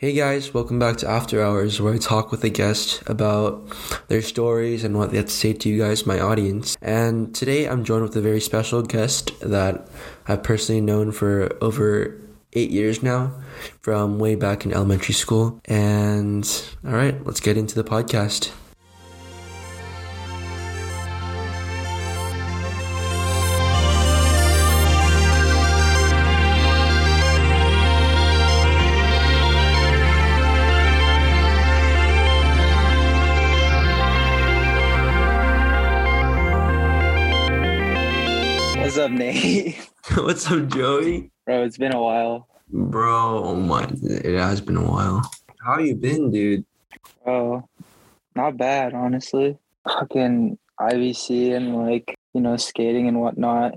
Hey guys, welcome back to After Hours, where I talk with a guest about their stories and what they have to say to you guys, my audience. And today I'm joined with a very special guest that I've personally known for over eight years now, from way back in elementary school. And all right, let's get into the podcast. What's up, Joey? Bro, it's been a while. Bro, oh my, it has been a while. How you been, dude? Bro, not bad, honestly. Fucking IVC and like, you know, skating and whatnot.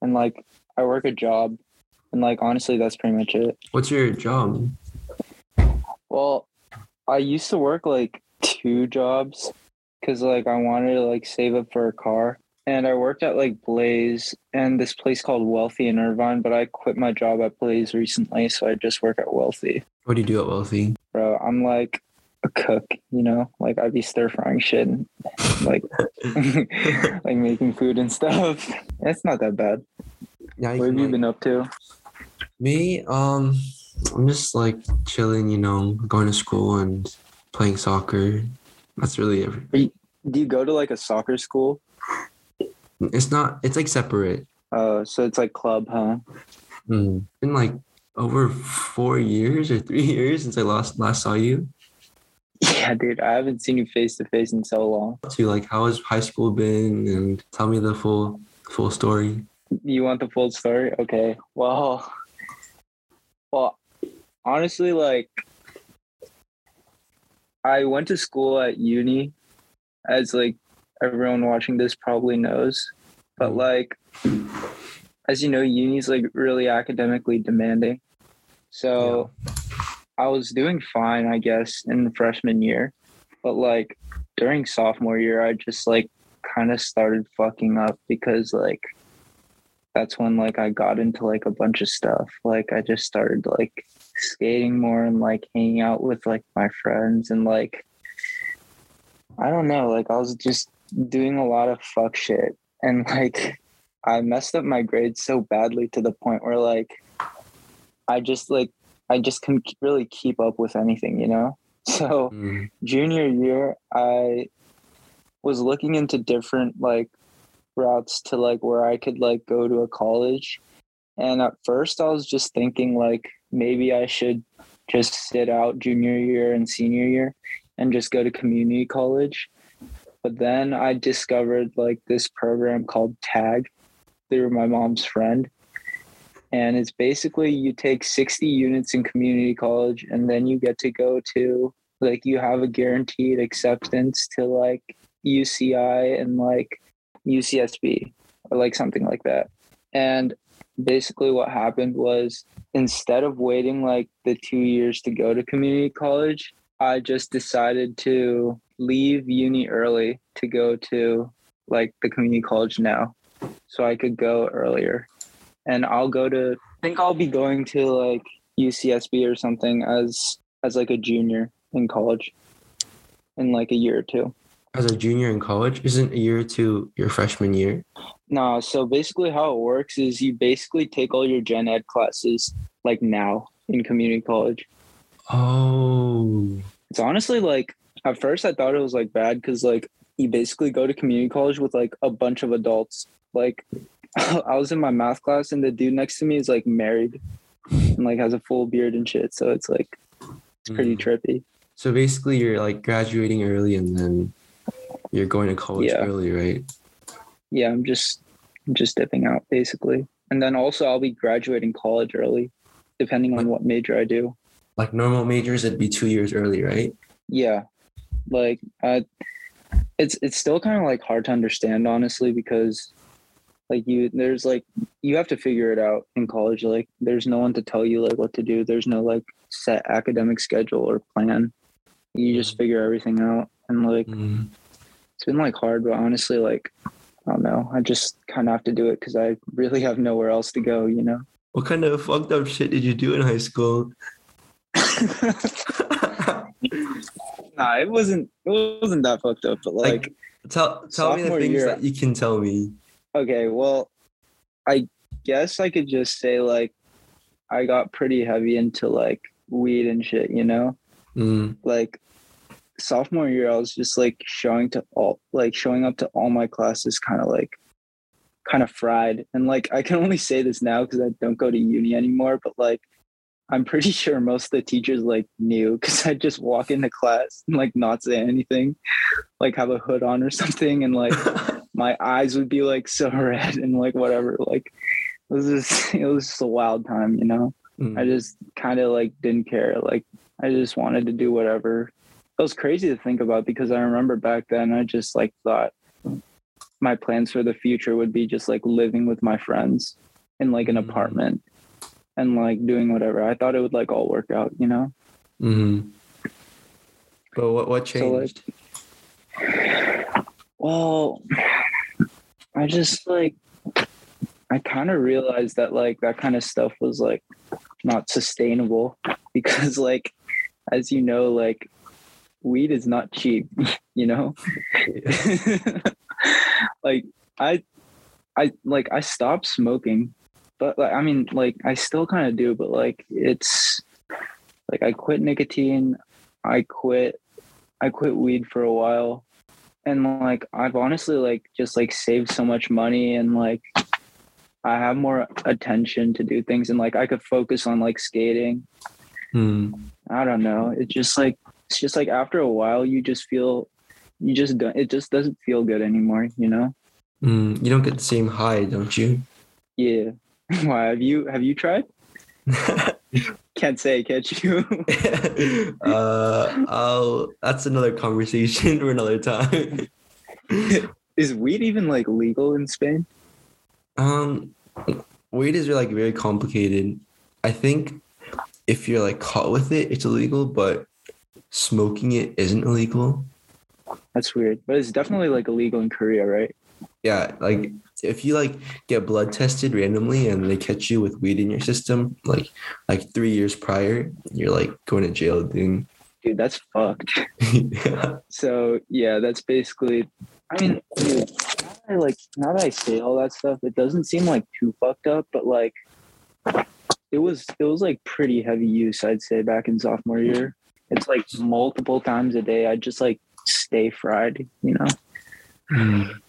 And like, I work a job. And like, honestly, that's pretty much it. What's your job? Well, I used to work like two jobs because like I wanted to like save up for a car. And I worked at like Blaze and this place called Wealthy in Irvine, but I quit my job at Blaze recently, so I just work at Wealthy. What do you do at Wealthy? bro. I'm like a cook, you know, like I'd be stir frying shit, and, like like making food and stuff. It's not that bad. Yeah, What have you been up to? Me, um, I'm just like chilling, you know, going to school and playing soccer. That's really every. Do you go to like a soccer school? It's not. It's like separate. Oh, so it's like club, huh? Mm. Been like over four years or three years since I last last saw you. Yeah, dude, I haven't seen you face to face in so long. To like, how has high school been? And tell me the full full story. You want the full story? Okay. Well, well, honestly, like, I went to school at uni, as like everyone watching this probably knows, but mm-hmm. like, as you know, uni's like really academically demanding. So I was doing fine, I guess, in freshman year, but like during sophomore year, I just like kind of started fucking up because like that's when like I got into like a bunch of stuff. Like I just started like skating more and like hanging out with like my friends and like I don't know, like I was just doing a lot of fuck shit and like I messed up my grades so badly to the point where like I just like I just couldn't really keep up with anything, you know? So Mm. junior year i was looking into different like routes to like where i could like go to a college and at first i was just thinking like maybe i should just sit out junior year and senior year and just go to community college but then i discovered like this program called tag through my mom's friend and it's basically you take 60 units in community college and then you get to go to like you have a guaranteed acceptance to like UCI and like UCSB or like something like that. And basically what happened was instead of waiting like the 2 years to go to community college, I just decided to leave uni early to go to like the community college now so I could go earlier. And I'll go to I think I'll be going to like UCSB or something as as like a junior in college in like a year or two. As a junior in college, isn't a year or two your freshman year? No, so basically how it works is you basically take all your gen ed classes like now in community college. Oh, It's honestly like at first I thought it was like bad because like you basically go to community college with like a bunch of adults. Like I was in my math class and the dude next to me is like married and like has a full beard and shit. So it's like it's pretty Mm. trippy. So basically, you're like graduating early, and then you're going to college Yeah. early, right? Yeah, I'm just I'm just dipping out basically. And then also I'll be graduating college early, depending on what major I do. Like normal majors, it'd be two years early, right? yeah like uh it's it's still kind of like hard to understand honestly because like you there's like you have to figure it out in college like there's no one to tell you like what to do. There's no like set academic schedule or plan. You just figure everything out and like Mm. it's been like hard but honestly like i don't know. I just kind of have to do it because i really have nowhere else to go you know? What kind of fucked up shit did you do in high school? nah, it wasn't. It wasn't that fucked up. But like, Like, tell tell me the things year- that you can tell me. okay, well, I guess I could just say like, I got pretty heavy into like weed and shit. You know, Mm, like sophomore year, I was just like showing to all, like showing up to all my classes, kind of like, kind of fried. And like, I can only say this now because I don't go to uni anymore. But like, I'm pretty sure most of the teachers like knew because I'd just walk into class and like not say anything, like have a hood on or something, and like my eyes would be like so red and like whatever. Like it was just it was just a wild time, you know. mm, I just kind of like didn't care. Like I just wanted to do whatever. It was crazy to think about because I remember back then I just like thought my plans for the future would be just like living with my friends in like an Mhm. apartment and like doing whatever. I thought it would like all work out, you know. mhm. But what what So, like, changed? Well, I just like I kind of realized that like that kind of stuff was like not sustainable because like as you know like weed is not cheap, you know? like I I like I stopped smoking, but like I mean like I still kind of do, but like it's like I quit nicotine, I quit I quit weed for a while and like I've honestly like just like saved so much money and like I have more attention to do things and like I could focus on like skating. Mm, I don't know. It's just like it's just like after a while you just feel you just don't it just doesn't feel good anymore, you know? mm, you don't get the same high, don't you? Yeah. Why have you have you tried? Can't say, can't you? uh, I'll, that's another conversation for another time. Is weed even like legal in Spain? Um, weed is like very complicated. I think if you're like caught with it, it's illegal, but smoking it isn't illegal. That's weird. But it's definitely like illegal in Korea, right? Yeah, like if you like get blood tested randomly and they catch you with weed in your system, like like three years prior, you're like going to jail, dude. Dude, that's fucked. yeah. So yeah, that's basically. I mean, dude, now I like now that I say all that stuff, it doesn't seem like too fucked up, but like, it was it was like pretty heavy use, I'd say, back in sophomore year. It's like multiple times a day. I just like stay fried, you know. Mm.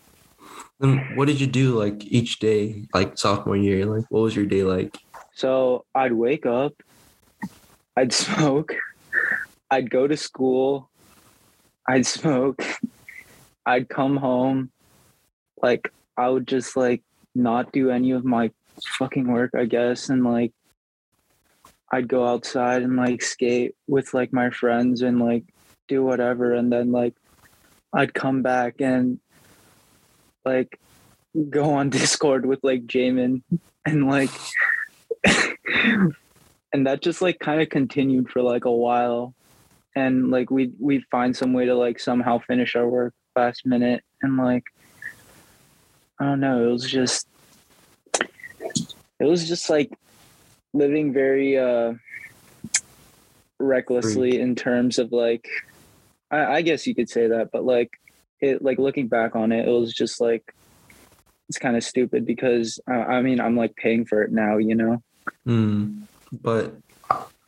Then what did you do like each day, like sophomore year? Like what was your day like? So I'd wake up, I'd smoke, I'd go to school, I'd smoke, I'd come home, like I would just like not do any of my fucking work, I guess, and like I'd go outside and like skate with like my friends and like do whatever and then like I'd come back and like go on Discord with like Jamin and like and that just like kind of continued for like a while. And like we we'd find some way to like somehow finish our work last minute and like i don't know it was just it was just like living very uh recklessly in terms of like I, I guess you could say that but like it like looking back on it it was just like it's kind of stupid because uh, i mean i'm like paying for it now you know Mm. But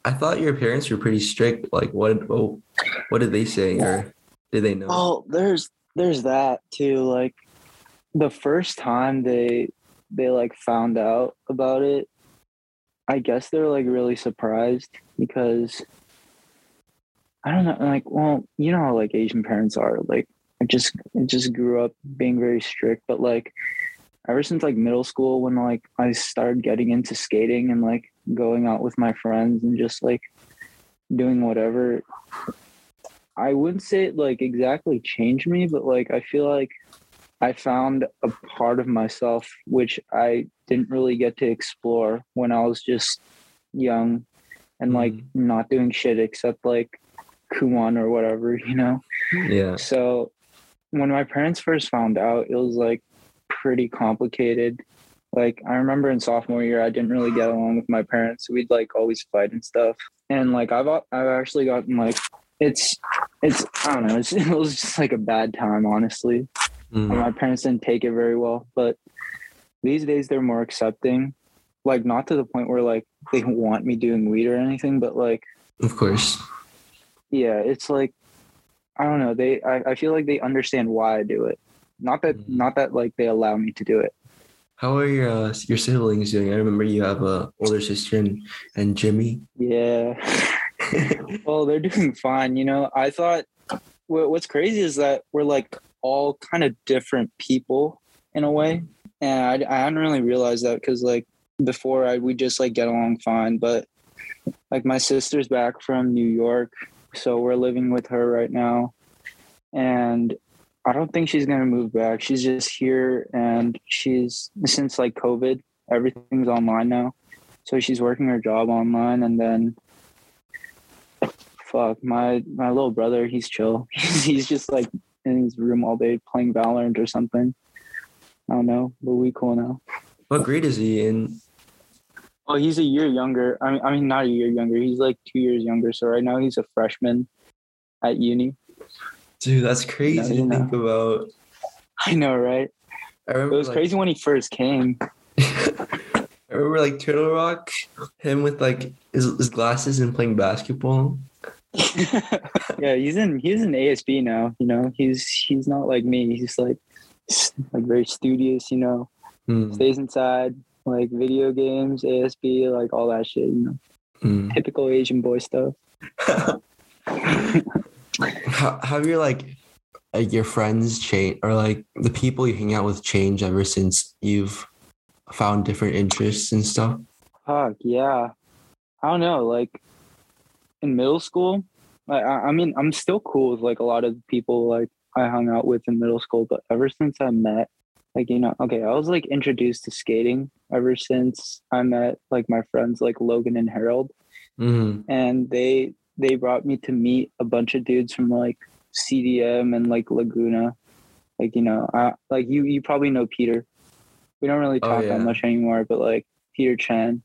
I thought your parents were pretty strict. Like what oh, what did they say or did they know? Oh, there's there's that too. Like the first time they they like found out about it, I guess they're like really surprised because I don't know, like well, you know how like Asian parents are. Like I just I just grew up being very strict, but like ever since like middle school when like I started getting into skating and like going out with my friends and just like doing whatever I wouldn't say it like exactly changed me, but like I feel like I found a part of myself which I didn't really get to explore when I was just young and mm-hmm. like not doing shit except like Kumon or whatever, you know? yeah. So when my parents first found out, it was like pretty complicated. Like I remember in sophomore year, I didn't really get along with my parents. We'd like always fight and stuff. and like I've I've actually gotten like it's it's I don't know it's, it was just like a bad time honestly. Mm. My parents didn't take it very well, but these days they're more accepting. Like not to the point where like they want me doing weed or anything, but like Of course. yeah, it's like I don't know. They I, I feel like they understand why I do it. Not that Mhm. not that like they allow me to do it. How are your uh, your siblings doing? I remember you have a older sister and, and Jimmy. Yeah. well, they're doing fine. You know, I thought what, what's crazy is that we're like all kind of different people in a way, and I, I hadn't really realized that because like before I we just like get along fine, but like my sister's back from New York, so we're living with her right now, and I don't think she's gonna move back. She's just here, and she's since like COVID, everything's online now, so she's working her job online, and then fuck my my little brother he's chill. He's, he's just like in his room all day playing valorant or something. I don't know but we cool now. What grade is he in? Oh he's a year younger. I mean i mean not a year younger. He's like two years younger. So right now he's a freshman at uni. Dude, that's crazy to think about. i know right? I it was like, crazy when he first came. I remember like Turtle Rock, him with like his, his glasses and playing basketball. yeah he's in he's in asb now you know? He's he's not like me. He's like like very studious you know? Mm, stays inside like video games asb like all that shit you know mm. typical asian boy stuff How, how have your like like your friends change or like the people you hang out with change ever since you've found different interests and stuff? fuck yeah i don't know like in middle school I, I I mean i'm still cool with like a lot of people like i hung out with in middle school but ever since i met like you know okay i was like introduced to skating ever since i met like my friends like logan and harold Mm, and they they brought me to meet a bunch of dudes from like CDM and like Laguna. Like you know, I, like you you probably know Peter. We don't really Oh, talk yeah. that much anymore, but like Peter Chen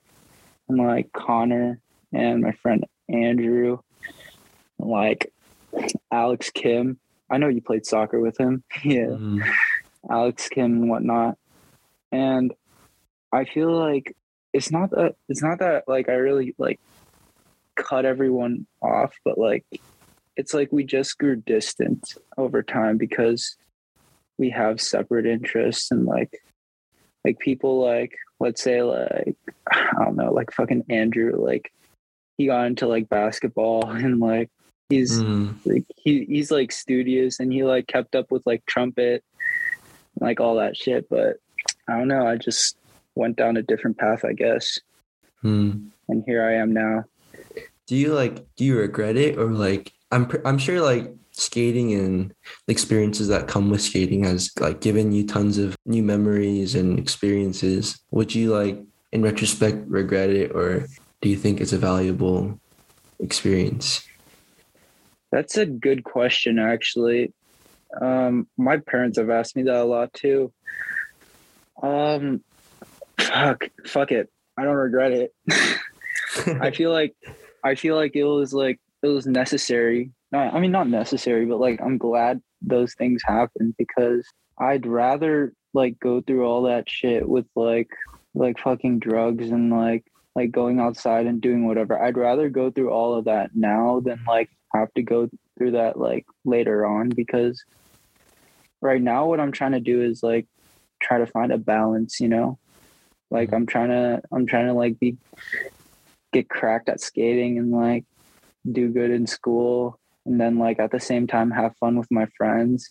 and like Connor and my friend Andrew, and, like Alex Kim. I know you played soccer with him. yeah. mm, Alex Kim and whatnot. And I feel like it's not that it's not that like I really like cut everyone off, but like it's like we just grew distant over time because we have separate interests and like like people like let's say like I don't know, like fucking Andrew, like he got into like basketball and like he's mm. like he he's like studious and he like kept up with like trumpet like all that shit but i don't know i just went down a different path i guess Mm. and here i am now Do you like do you regret it or like I'm I'm sure like skating and the experiences that come with skating has like given you tons of new memories and experiences. Would you like in retrospect regret it or do you think it's a valuable experience? that's a good question actually um my parents have asked me that a lot too. Um fuck fuck it. I don't regret it. I feel like I feel like it was like it was necessary. Not, I mean, not necessary, but like I'm glad those things happened because I'd rather like go through all that shit with like like fucking drugs and like like going outside and doing whatever. I'd rather go through all of that now than like have to go through that like later on because right now what I'm trying to do is like try to find a balance, you know? Like mm-hmm. I'm trying to I'm trying to like be get cracked at skating and like do good in school and then like at the same time have fun with my friends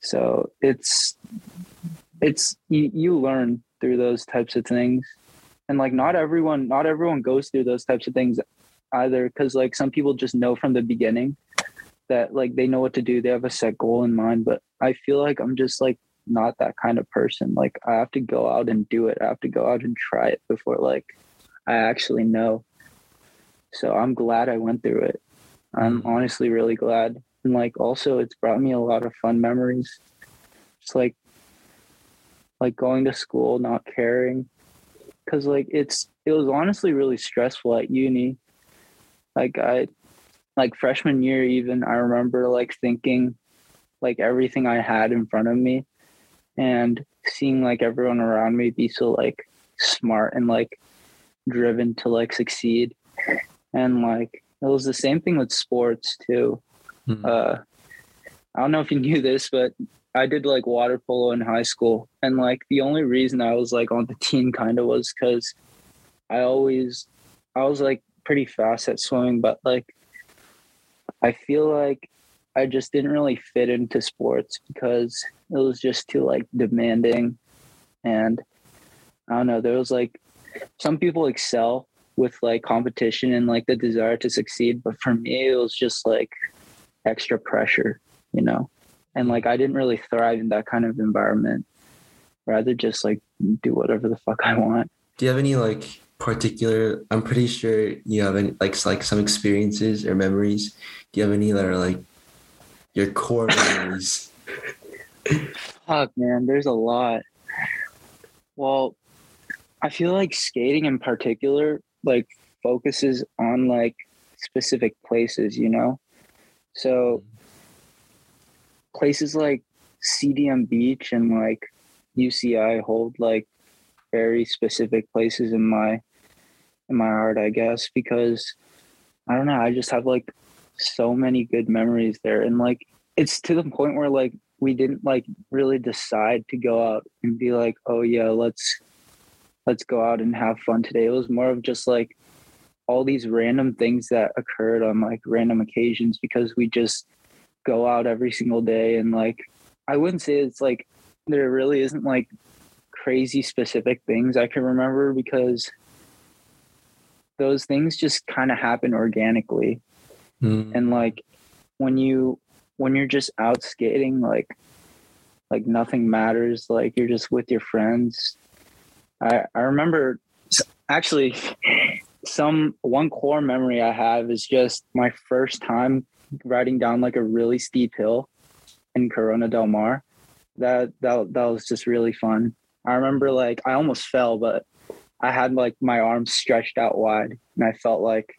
so it's it's you, you learn through those types of things and like not everyone not everyone goes through those types of things either because like some people just know from the beginning that like they know what to do they have a set goal in mind but i feel like i'm just like not that kind of person like i have to go out and do it i have to go out and try it before like I actually know. So I'm glad I went through it. I'm Mm. honestly really glad. And like also it's brought me a lot of fun memories. It's like like going to school, not caring. Cause like it's it was honestly really stressful at uni. Like I like freshman year even I remember like thinking like everything I had in front of me and seeing like everyone around me be so like smart and like driven to like succeed. And like it was the same thing with sports too. Hmm. Uh I don't know if you knew this, but I did like water polo in high school. And like the only reason I was like on the team kind of was because I always, I was like pretty fast at swimming, but like I feel like I just didn't really fit into sports because it was just too like demanding. And I don't know, there was like some people excel with like competition and like the desire to succeed. But for me, it was just like extra pressure you know and like i didn't really thrive in that kind of environment rather just like do whatever the fuck i want Do you have any like particular? I'm pretty sure you have any like like some experiences or memories. Do you have any that are like your core memories? fuck man there's a lot well i feel like skating in particular like focuses on like specific places you know so places like cdm beach and like uci hold like very specific places in my in my heart i guess because i don't know i just have like so many good memories there. And like it's to the point where like we didn't like really decide to go out and be like oh yeah let's let's go out and have fun today. It was more of just like all these random things that occurred on like random occasions because we just go out every single day. And like i wouldn't say it's like there really isn't like crazy specific things i can remember because those things just kind of happen organically. Hmm. and like when you when you're just out skating like like nothing matters like you're just with your friends. I i remember actually some one core memory i have is just my first time riding down like a really steep hill in corona del mar that that that was just really fun i remember like i almost fell but i had like my arms stretched out wide and i felt like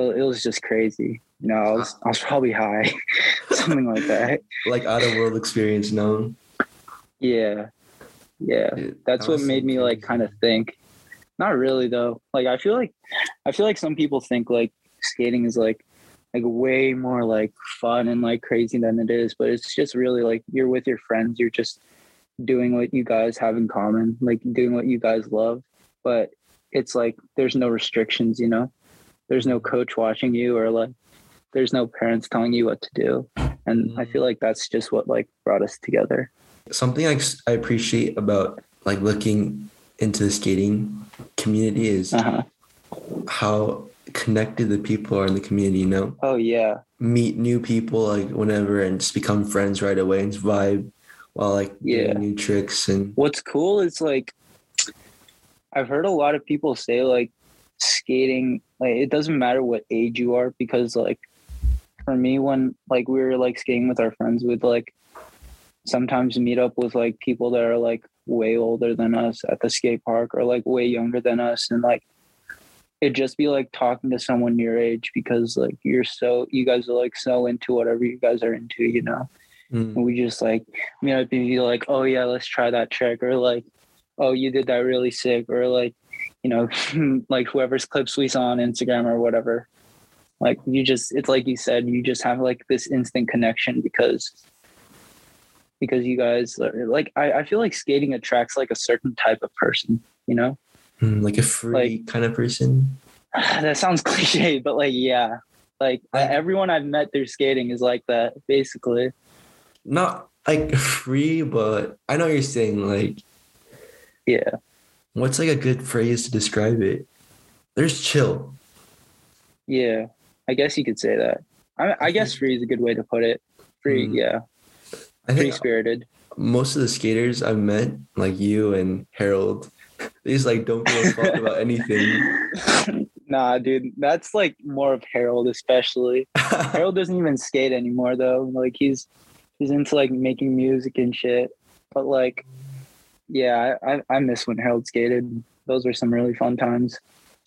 well, it was just crazy. You know, I was I was probably high, something like that. like out of world experience known. Yeah, yeah. Dude, That's that what was so made me like kind of think. Not really though. Like I feel like I feel like some people think like skating is like like way more like fun and like crazy than it is, but it's just really like you're with your friends. You're just doing what you guys have in common, like doing what you guys love. But it's like there's no restrictions, you know. There's no coach watching you or like there's no parents telling you what to do. And I feel like that's just what like brought us together. Something i appreciate about like looking into the skating community is Uh-huh. how connected the people are in the community. You know, Oh yeah. meet new people like whenever and just become friends right away and vibe while like Yeah. new tricks and What's cool is like I've heard a lot of people say like skating like it doesn't matter what age you are because like for me when like we were like skating with our friends we'd like sometimes meet up with like people that are like way older than us at the skate park or like way younger than us and like it'd just be like talking to someone your age because like you're so you guys are like so into whatever you guys are into you know Mm. and we just like up and be like, oh yeah, let's try that trick, or like, oh you did that really sick, or like, you know, like whoever's clips we saw on Instagram or whatever. Like you just, it's like you said, you just have like this instant connection because because you guys are like I, I feel like skating attracts like a certain type of person, you know? Mm, like a free kind of person. that sounds cliche, but like yeah. Like I- everyone I've met through skating is like that, basically. Not like free, but I know what you're saying. Like, Yeah. what's like a good phrase to describe it? There's chill. Yeah, I guess you could say that. I, I guess free is a good way to put it. Free, Mm. yeah, I free spirited. most of the skaters I've met, like you and Harold, they just like don't give a fuck about anything. nah, dude, that's like more of Harold, especially. Harold doesn't even skate anymore, though. Like he's he's into like making music and shit. But like, yeah, I I, miss when Harold skated. Those were some really fun times.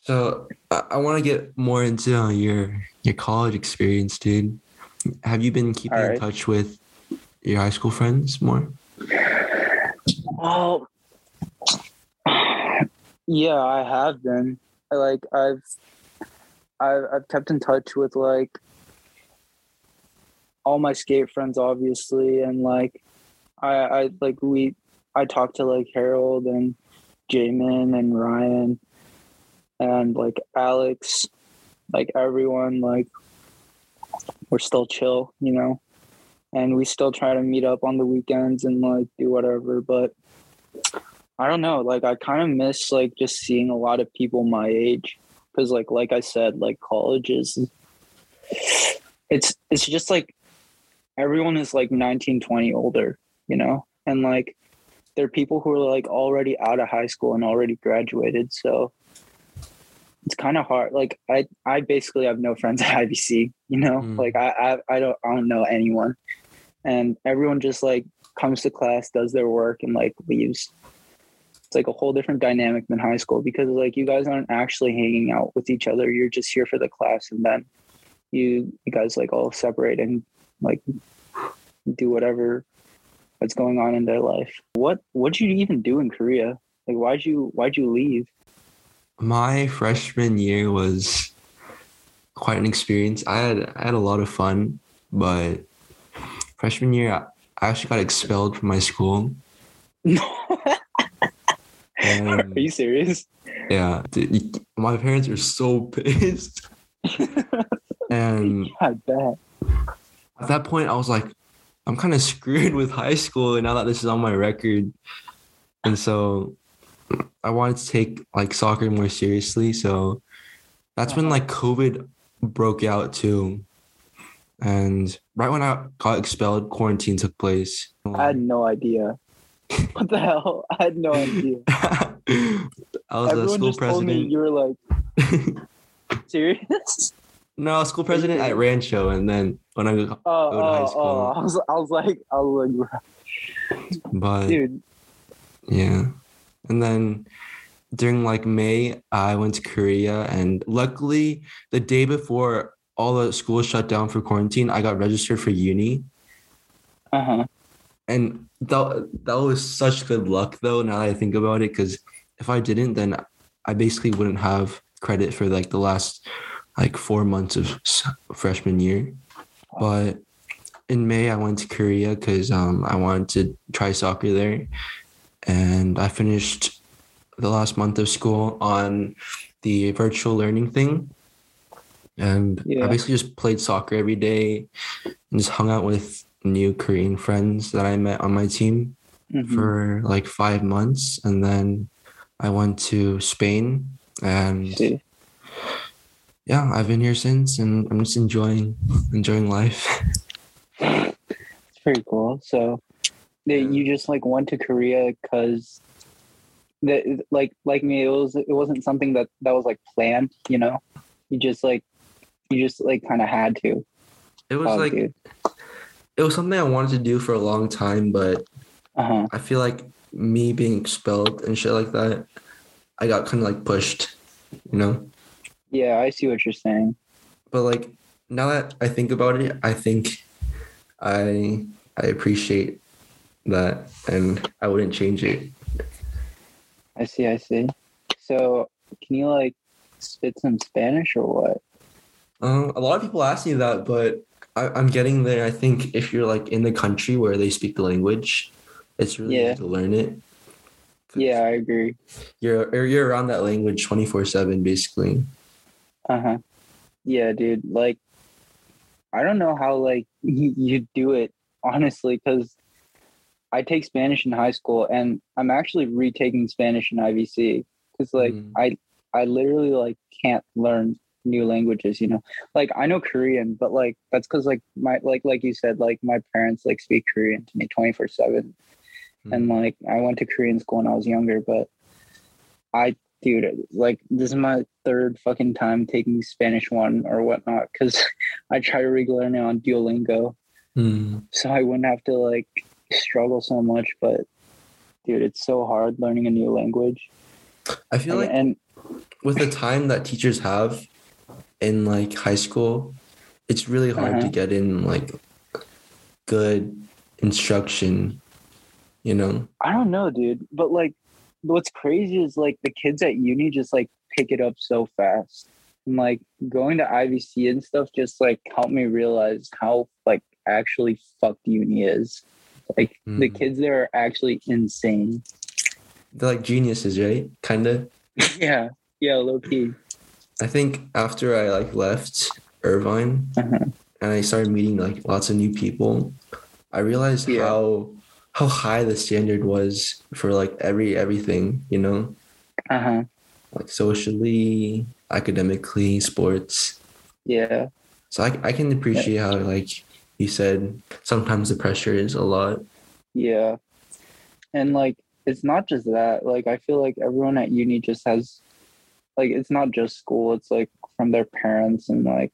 So I, I want to get more into uh, your your college experience, dude. Have you been keeping in touch with your high school friends more? Well, yeah, I have been. Like I've I've I've kept in touch with like all my skate friends, obviously, and like I I like we I talked to like Harold and Jamin and Ryan and like Alex, like everyone, like we're still chill, you know, and we still try to meet up on the weekends and like do whatever, but. I don't know. Like I kind of miss like just seeing a lot of people my age because like like I said, like college is it's it's just like everyone is like 19, 20 older, you know? And like there are people who are like already out of high school and already graduated, so it's kind of hard. Like I I basically have no friends at IVC, you know? Mm. Like I, I I don't I don't know anyone. And everyone just like comes to class, does their work and like leaves it's like a whole different dynamic than high school because like you guys aren't actually hanging out with each other you're just here for the class and then you you guys like all separate and like do whatever that's going on in their life what what'd you even do in korea like why'd you why'd you leave My freshman year was quite an experience. I had I had a lot of fun, but freshman year I I actually got expelled from my school. no And are you serious yeah, dude, my parents are so pissed. And i bet at that point, I was like, I'm kind of screwed with high school, and now that this is on my record, and so I wanted to take like soccer more seriously. So that's when like COVID broke out too, and right when I got expelled, quarantine took place. i had no idea what the hell i had no idea I was a school just told me president. you were like serious no, school president at Rancho, and then when I got, Oh, Go to high oh, school. oh, I was, I was like, I was like, but dude, Yeah. And then during like May, I went to Korea and luckily the day before all the schools shut down for quarantine, I got registered for uni. uh huh. And that that was such good luck though, now that I think about it, because if I didn't, then I basically wouldn't have credit for like the last like four months of freshman year. But in May, I went to Korea because um, I wanted to try soccer there. And I finished the last month of school on the virtual learning thing. And Yeah. I basically just played soccer every day and just hung out with new Korean friends that I met on my team Mhm. for like five months. And then I went to Spain and See. yeah, I've been here since and I'm just enjoying enjoying life. It's pretty cool. So, you just like went to Korea because, that like like me, it was it wasn't something that that was like planned. You know, you just like you just like kind of had to. It was Oh, like dude. It was something I wanted to do for a long time, but Uh huh. I feel like me being expelled and shit like that, I got kind of like pushed, you know. Yeah, I see what you're saying. But like now that I think about it, I think I I appreciate that, and I wouldn't change it. I see. I see. So, can you like spit some Spanish or what? Um, a lot of people ask me that, but I, I'm getting there. I think if you're like in the country where they speak the language, it's really Yeah. easy to learn it. Yeah, I agree. you're or you're around that language twenty four seven basically. Uh huh. Yeah, dude. Like, I don't know how like you, you do it honestly, because I take Spanish in high school, and I'm actually retaking Spanish in IVC because like Mm. I I literally like can't learn new languages. You know, like I know Korean, but like that's because like my like like you said, like my parents like speak Korean to me twenty four seven. and like I went to Korean school when I was younger, but I, dude, like this is my third fucking time taking Spanish one or whatnot because I try to relearn it on Duolingo, Mm. so I wouldn't have to like struggle so much. But dude, it's so hard learning a new language, I feel and, like and with the time that teachers have in like high school, it's really hard to Uh-huh. get in like good instruction, you know? I don't know, dude. But like, what's crazy is like the kids at uni just like pick it up so fast. And like going to IVC and stuff just like helped me realize how like actually fucked uni is. Like the Mm. kids there are actually insane. They're like geniuses, right? Kind of. yeah, yeah, low key. I think after I like left Irvine Uh-huh. and I started meeting like lots of new people, I realized Yeah. how how high the standard was for like every everything, you know? Uh huh. Like socially, academically, sports. Yeah. So I I can appreciate how like you said sometimes the pressure is a lot. Yeah. And like it's not just that. Like I feel like everyone at uni just has like it's not just school, it's like from their parents and like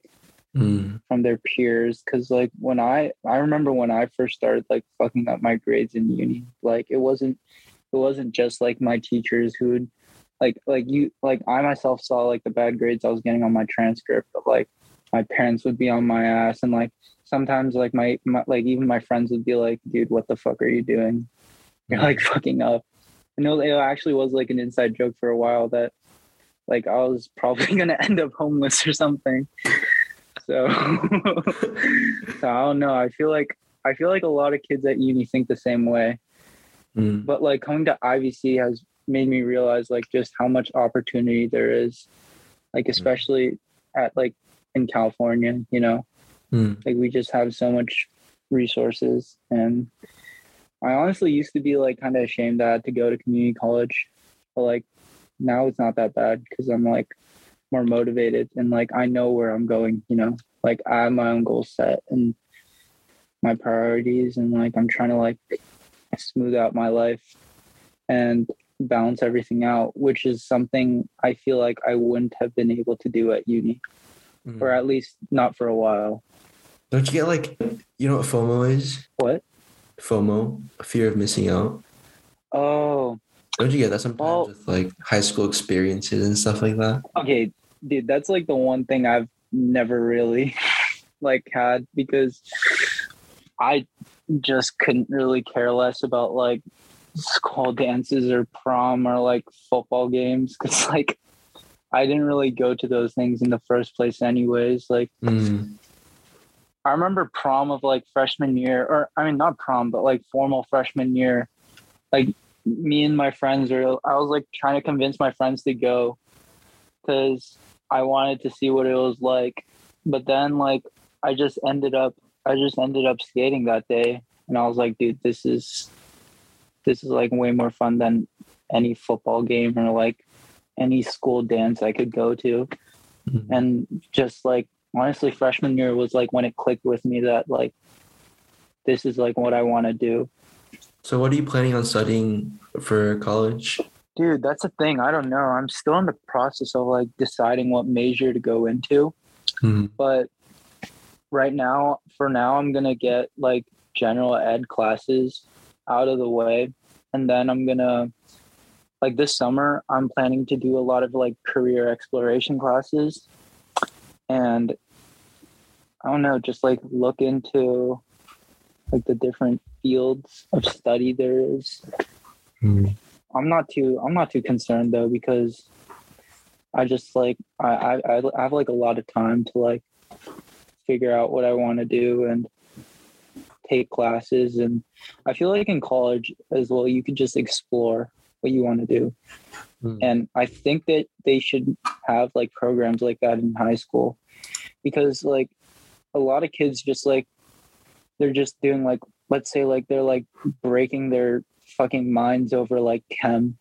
Mm. from their peers cuz like when I I remember when I first started like fucking up my grades in uni, like it wasn't it wasn't just like my teachers who would like like you like I myself saw like the bad grades I was getting on my transcript, but like my parents would be on my ass and like sometimes like my, my like even my friends would be like, dude, what the fuck are you doing? You're like fucking up. I know it actually was like an inside joke for a while that like I was probably gonna end up homeless or something. So, so I don't know. I feel like I feel like a lot of kids at uni think the same way. Mm. But like coming to IVC has made me realize like just how much opportunity there is. Like especially at like in California, you know Mm. like we just have so much resources and i honestly used to be like kind of ashamed that i had to go to community college but like now it's not that bad because i'm like more motivated and like i know where i'm going you know like i have my own goals set and my priorities and like i'm trying to like smooth out my life and balance everything out which is something i feel like i wouldn't have been able to do at uni Mm. or at least not for a while Don't you get like you know what FOMO is? what FOMO, fear of missing out. oh Don't you get that sometimes Well- with like high school experiences and stuff like that? okay dude that's like the one thing i've never really like had because i just couldn't really care less about like school dances or prom or like football games because like i didn't really go to those things in the first place anyways like Mm. I remember prom of like freshman year, or I mean, not prom, but like formal freshman year. Like me and my friends were, I was like trying to convince my friends to go because I wanted to see what it was like. But then, like, I just ended up, I just ended up skating that day, and I was like, dude, this is, this is like way more fun than any football game or like any school dance I could go to Mm. and just like honestly freshman year was like when it clicked with me that like this is like what i want to do So what are you planning on studying for college? dude that's the thing. I don't know. I'm still in the process of like deciding what major to go into. Mm. but right now for now i'm gonna get like general ed classes out of the way. And then i'm gonna like this summer i'm planning to do a lot of like career exploration classes. And i don't know just like look into like the different fields of study there is Mm. i'm not too i'm not too concerned though because i just like i i, I have like a lot of time to like figure out what i want to do and take classes and i feel like in college as well you can just explore what you want to do Mm. and i think that they should have like programs like that in high school because like a lot of kids just like they're just doing like let's say like they're like breaking their fucking minds over like chem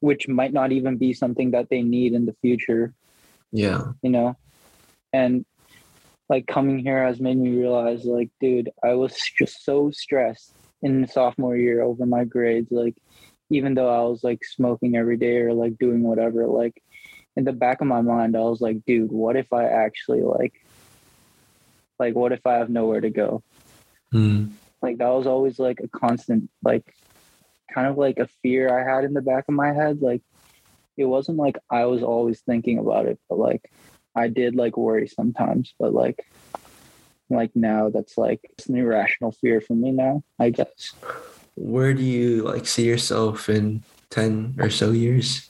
which might not even be something that they need in the future. Yeah. you know? And like coming here has made me realize like dude i was just so stressed in sophomore year over my grades like even though i was like smoking every day or like doing whatever like in the back of my mind i was like dude what if i actually like like what if i have nowhere to go Mm. like that was always like a constant like kind of like a fear i had in the back of my head like it wasn't like I was always thinking about it, but like I did like worry sometimes, but like like now that's like it's an irrational fear for me now, I guess. Where do you like see yourself in 10 or so years?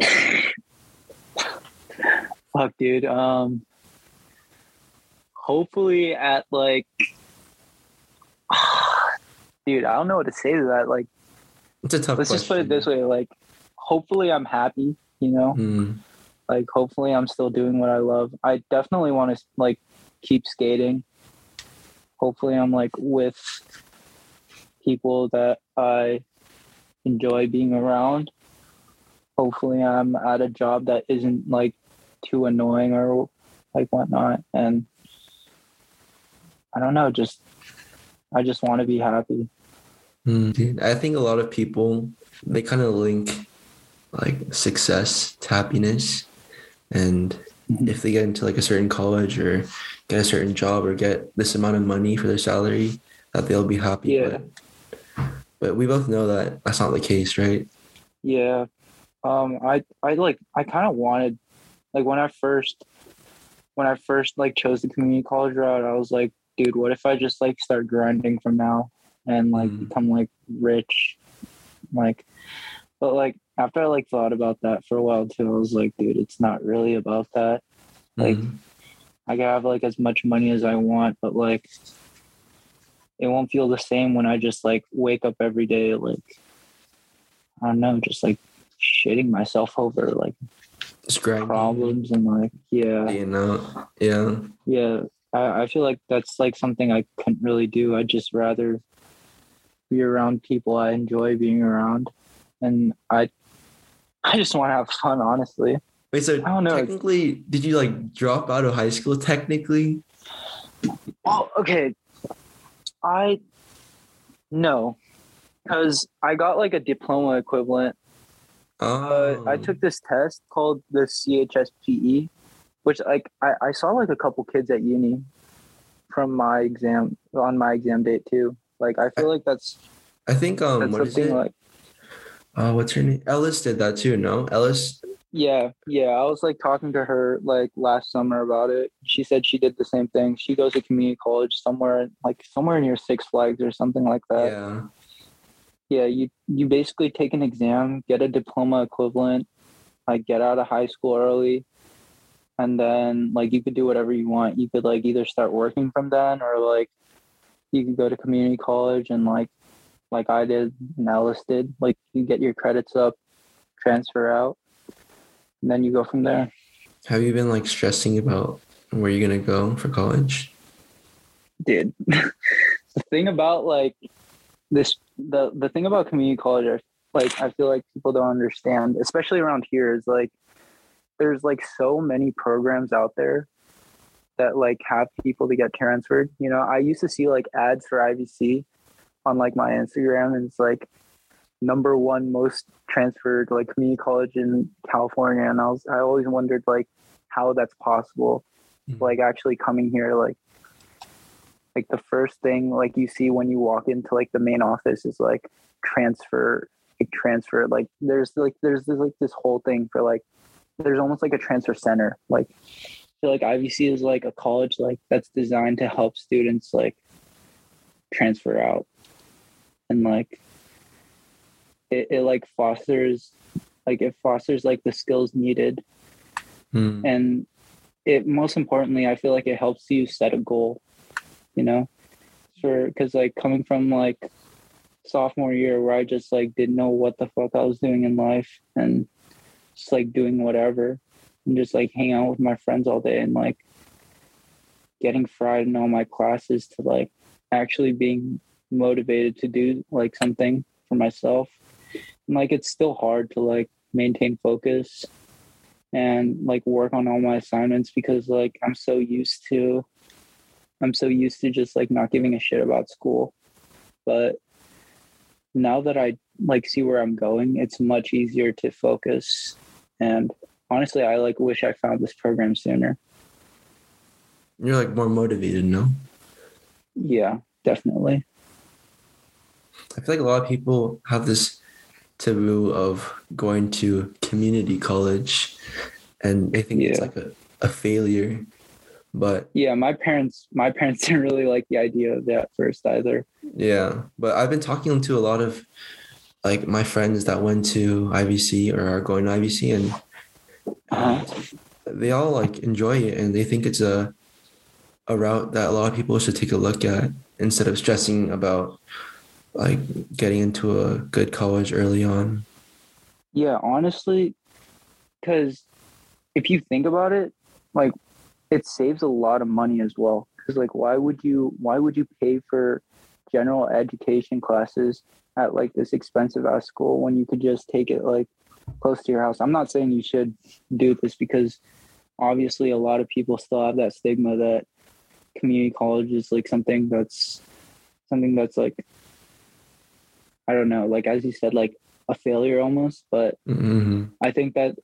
Fuck dude. Um hopefully at like dude, I don't know what to say to that. Like It's a tough let's just put it this way, like hopefully I'm happy, you know? Mm, like hopefully i'm still doing what i love i definitely want to like keep skating hopefully i'm like with people that i enjoy being around hopefully i'm at a job that isn't like too annoying or like whatnot and i don't know just i just want to be happy mm. Dude, I think a lot of people they kind of link like success to happiness. And Mhm. if they get into like a certain college or get a certain job or get this amount of money for their salary, that they'll be happy. Yeah. But, but we both know that that's not the case, right? Yeah. Um I I like I kind of wanted like when I first when I first like chose the community college route, I was like, dude, what if I just like start grinding from now and like Mm. become like rich? Like but like after I like thought about that for a while too, I was like, dude, it's not really about that. Like Mm. I can have like as much money as I want, but like it won't feel the same when I just like wake up every day like I don't know, just like shitting myself over like grinding, problems and like yeah, you know, yeah. yeah. I, I feel like that's like something I couldn't really do. I'd just rather be around people I enjoy being around. And I I just want to have fun, honestly. Wait, so I don't know. technically, did you like drop out of high school? Technically, Oh, okay. I no, because I got like a diploma equivalent. oh, Uh, I took this test called the CHSPE, which like I, I saw like a couple kids at uni from my exam on my exam date too. Like I feel like that's I think um, that's what is it? like uh, what's her name? Ellis did that too. No, Ellis. yeah yeah. I was like talking to her like last summer about it. She said she did the same thing. She goes to community college somewhere like somewhere near Six Flags or something like that. yeah. yeah you you basically take an exam get a diploma equivalent like get out of high school early and then like you could do whatever you want. You could like either start working from then or like you could go to community college and like like i did and alice did. Like you get your credits up transfer out and then you go from there. Have you been like stressing about where you're gonna go for college? dude the thing about like this the the thing about community college like i feel like people don't understand especially around here is like there's like so many programs out there that like have people to get transferred you know i used to see like ads for ivc on like my instagram and it's like number one most transferred like community college in california and i was i always wondered like how that's possible Mhm. like actually coming here like like the first thing like you see when you walk into like the main office is like transfer like transfer like there's like there's, there's like this whole thing for like there's almost like a transfer center like I feel like IVC is like a college like that's designed to help students like transfer out. And like it, it like fosters like it fosters like the skills needed. Hmm. and it most importantly i feel like it helps you set a goal you know? For because like coming from like sophomore year where i just like didn't know what the fuck i was doing in life and just like doing whatever and just like hanging out with my friends all day and like getting fried in all my classes to like actually being motivated to do like something for myself and like it's still hard to like maintain focus and like work on all my assignments because like I'm so used to I'm so used to just like not giving a shit about school. But now that I like see where I'm going, it's much easier to focus and honestly I like wish I found this program sooner. You're like more motivated, no? Yeah, definitely. I feel like a lot of people have this taboo of going to community college and they think it's like a, a failure. But Yeah, my parents my parents didn't really like the idea of that first either. Yeah, but I've been talking to a lot of like my friends that went to IVC or are going to IVC and Uh-huh. they all like enjoy it and they think it's a a route that a lot of people should take a look at instead of stressing about like getting into a good college early on. Yeah, honestly, because if you think about it, like it saves a lot of money as well. Because like, why would you why would you pay for general education classes at like this expensive ass school when you could just take it like close to your house? I'm not saying you should do this because obviously a lot of people still have that stigma that community college is like something that's something that's like I don't know, like as you said, like a failure almost, but hmm I think that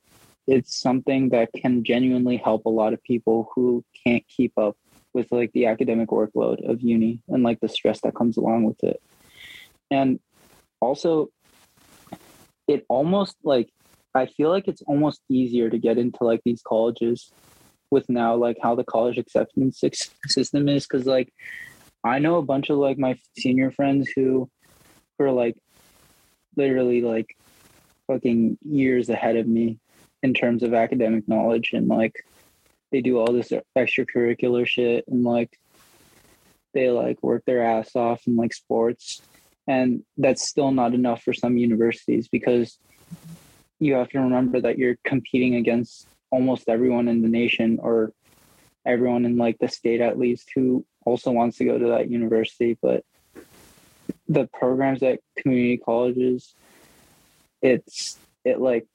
it's something that can genuinely help a lot of people who can't keep up with like the academic workload of uni and like the stress that comes along with it. And also it almost like I feel like it's almost easier to get into like these colleges with now like how the college acceptance system is cuz like I know a bunch of like my senior friends who are like literally like fucking years ahead of me in terms of academic knowledge and like they do all this extracurricular shit and like they like work their ass off in like sports. And that's still not enough for some universities because you have to remember that you're competing against almost everyone in the nation or everyone in like the state at least who also wants to go to that university. But the programs at community colleges it's it like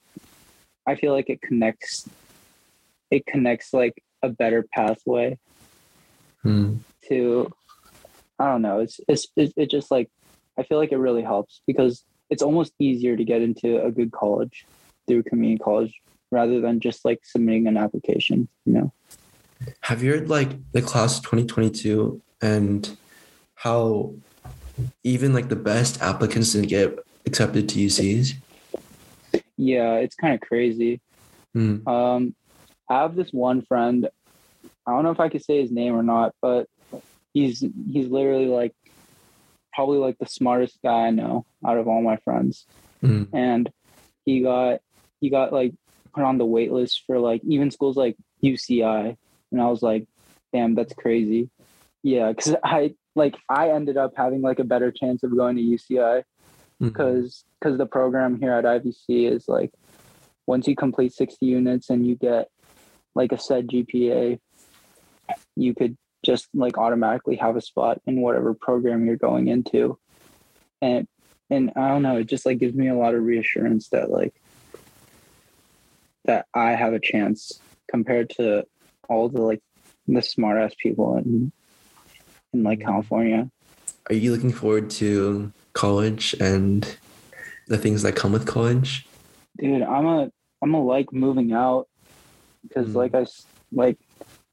i feel like it connects it connects like a better pathway Mm. to i don't know it's it's it, it just like i feel like it really helps because it's almost easier to get into a good college through community college rather than just like submitting an application you know Have you heard like the class 2022 and how even like the best applicants didn't get accepted to UCs? yeah it's kind of crazy Mm. Um, I have this one friend. I don't know if I could say his name or not, but he's he's literally like probably like the smartest guy I know out of all my friends. Mm. And he got he got like put on the wait list for like even schools like UCI, and I was like, damn, that's crazy. Yeah, because I like I ended up having like a better chance of going to UCI Mm. because because the program here at IVC is like once you complete 60 units and you get like a said GPA, you could just like automatically have a spot in whatever program you're going into. And and I don't know, it just like gives me a lot of reassurance that like that I have a chance compared to all the like the smart ass people in in like mm-hmm. California. Are you looking forward to college and the things that come with college? dude i'm a i'm a like moving out because Mm. like i like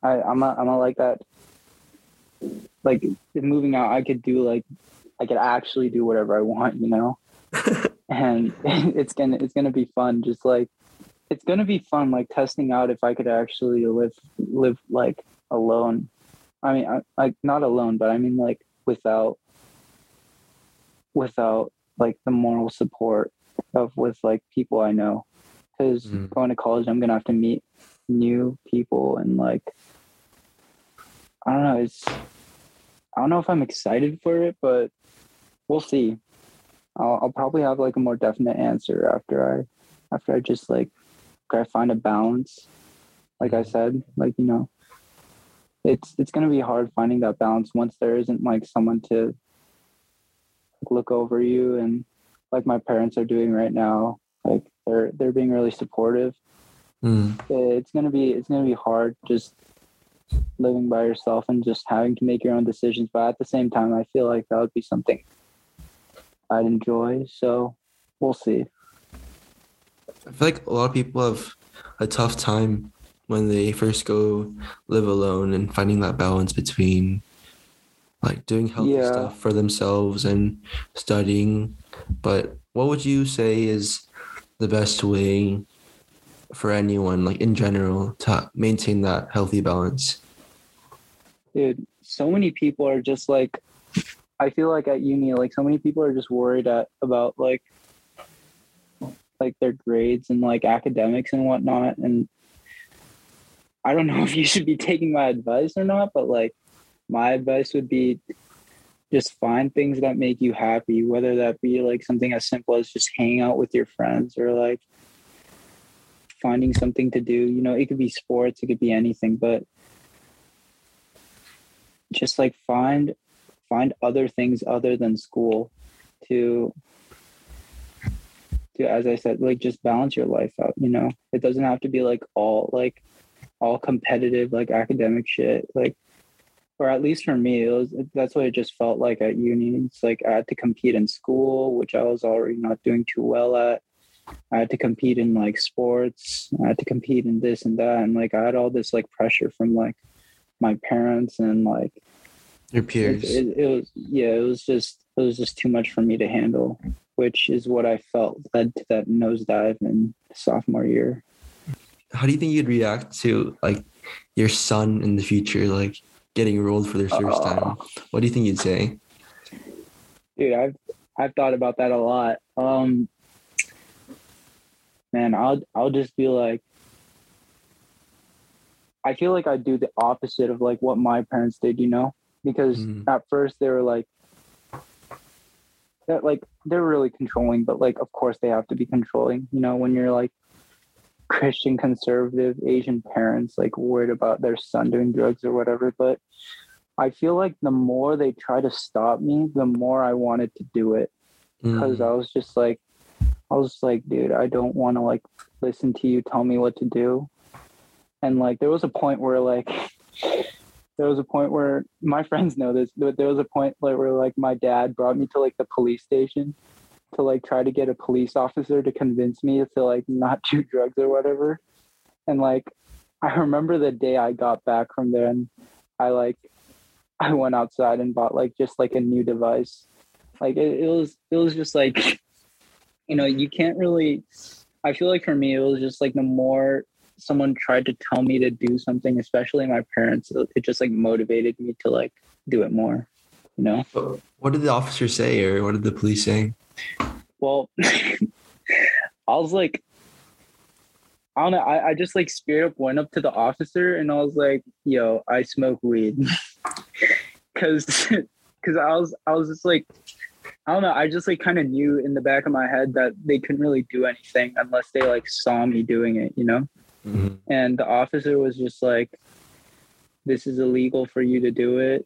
i i'm a i'm a like that like moving out i could do like i could actually do whatever i want you know and it's gonna it's gonna be fun just like it's gonna be fun like testing out if i could actually live live like alone i mean I, like not alone but i mean like without without like the moral support of with like people i know because Mhm. going to college i'm gonna have to meet new people and like i don't know it's i don't know if i'm excited for it but we'll see I'll, I'll probably have like a more definite answer after I after I just like I find a balance. Like I said, like you know, it's it's gonna be hard finding that balance once there isn't like someone to look over you and like my parents are doing right now. Like they're they're being really supportive. Mm. It's gonna be it's gonna be hard just living by yourself and just having to make your own decisions. But at the same time, I feel like that would be something I'd enjoy. So we'll see. I feel like a lot of people have a tough time when they first go live alone and finding that balance between like doing healthy Yeah. stuff for themselves and studying but what would you say is the best way for anyone, like in general, to maintain that healthy balance? Dude, so many people are just like, I feel like at uni, like so many people are just worried at about like, like their grades and like academics and whatnot. And I don't know if you should be taking my advice or not, but like my advice would be just find things that make you happy, whether that be like something as simple as just hanging out with your friends or like finding something to do. You know, it could be sports, it could be anything, but just like find find other things other than school to to as I said, like just balance your life out, you know. It doesn't have to be like all like all competitive like academic shit. Like or at least for me, it was that's what it just felt like at uni. It's like I had to compete in school, which I was already not doing too well at. I had to compete in like sports. I had to compete in this and that, and like I had all this like pressure from like my parents and like your peers. It, it, it was yeah, it was just it was just too much for me to handle, which is what I felt led to that nosedive in sophomore year. How do you think you'd react to like your son in the future, like getting enrolled for their first uh, time? What do you think you'd say? Dude, I've I've thought about that a lot. Um man, I'll I'll just be like I feel like I do the opposite of like what my parents did, you know? Because mm. at first they were like that like they're really controlling, but like of course they have to be controlling, you know, when you're like Christian conservative Asian parents like worried about their son doing drugs or whatever. But I feel like the more they try to stop me, the more I wanted to do it. Because mm. I was just like I was like, dude, I don't want to like listen to you tell me what to do. And like there was a point where like there was a point where my friends know this, but there was a point like where like my dad brought me to like the police station to like try to get a police officer to convince me to like not do drugs or whatever. And like I remember the day I got back from there and I like I went outside and bought like just like a new device. Like it, it was it was just like you know, you can't really I feel like for me it was just like the more someone tried to tell me to do something, especially my parents, it just like motivated me to like do it more, you know? What did the officer say or what did the police say? Well, I was like, I don't know. I, I just like straight up went up to the officer and I was like, yo, I smoke weed. Cause, cause I was, I was just like, I don't know. I just like kind of knew in the back of my head that they couldn't really do anything unless they like saw me doing it, you know? Mm-hmm. And the officer was just like, this is illegal for you to do it.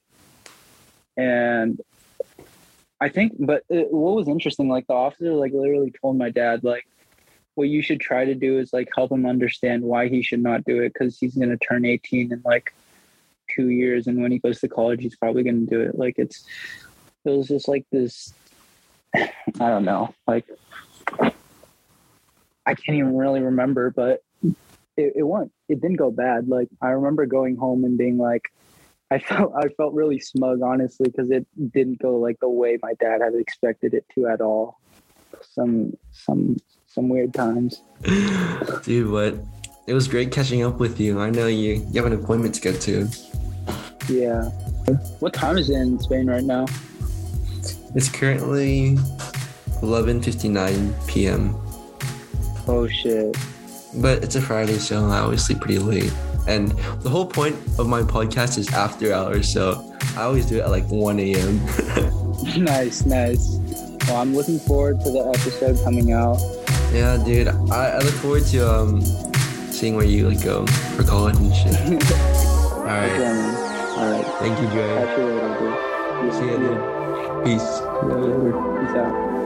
And I think, but it, what was interesting, like the officer, like literally told my dad, like, what you should try to do is like help him understand why he should not do it because he's going to turn 18 in like two years. And when he goes to college, he's probably going to do it. Like, it's, it was just like this, I don't know, like, I can't even really remember, but it, it went, it didn't go bad. Like, I remember going home and being like, I felt I felt really smug, honestly, because it didn't go like the way my dad had expected it to at all. Some some some weird times. Dude, what? It was great catching up with you. I know you you have an appointment to get to. Yeah. What time is it in Spain right now? It's currently 11:59 p.m. Oh shit. But it's a Friday, so I always sleep pretty late. And the whole point of my podcast is after hours, so I always do it at like 1 a.m. nice, nice. Well, I'm looking forward to the episode coming out. Yeah, dude. I, I look forward to um seeing where you like go for college and shit. All right. Okay, All right. Thank you, Joey. Catch you later, dude. See you, dude. Peace. Peace out.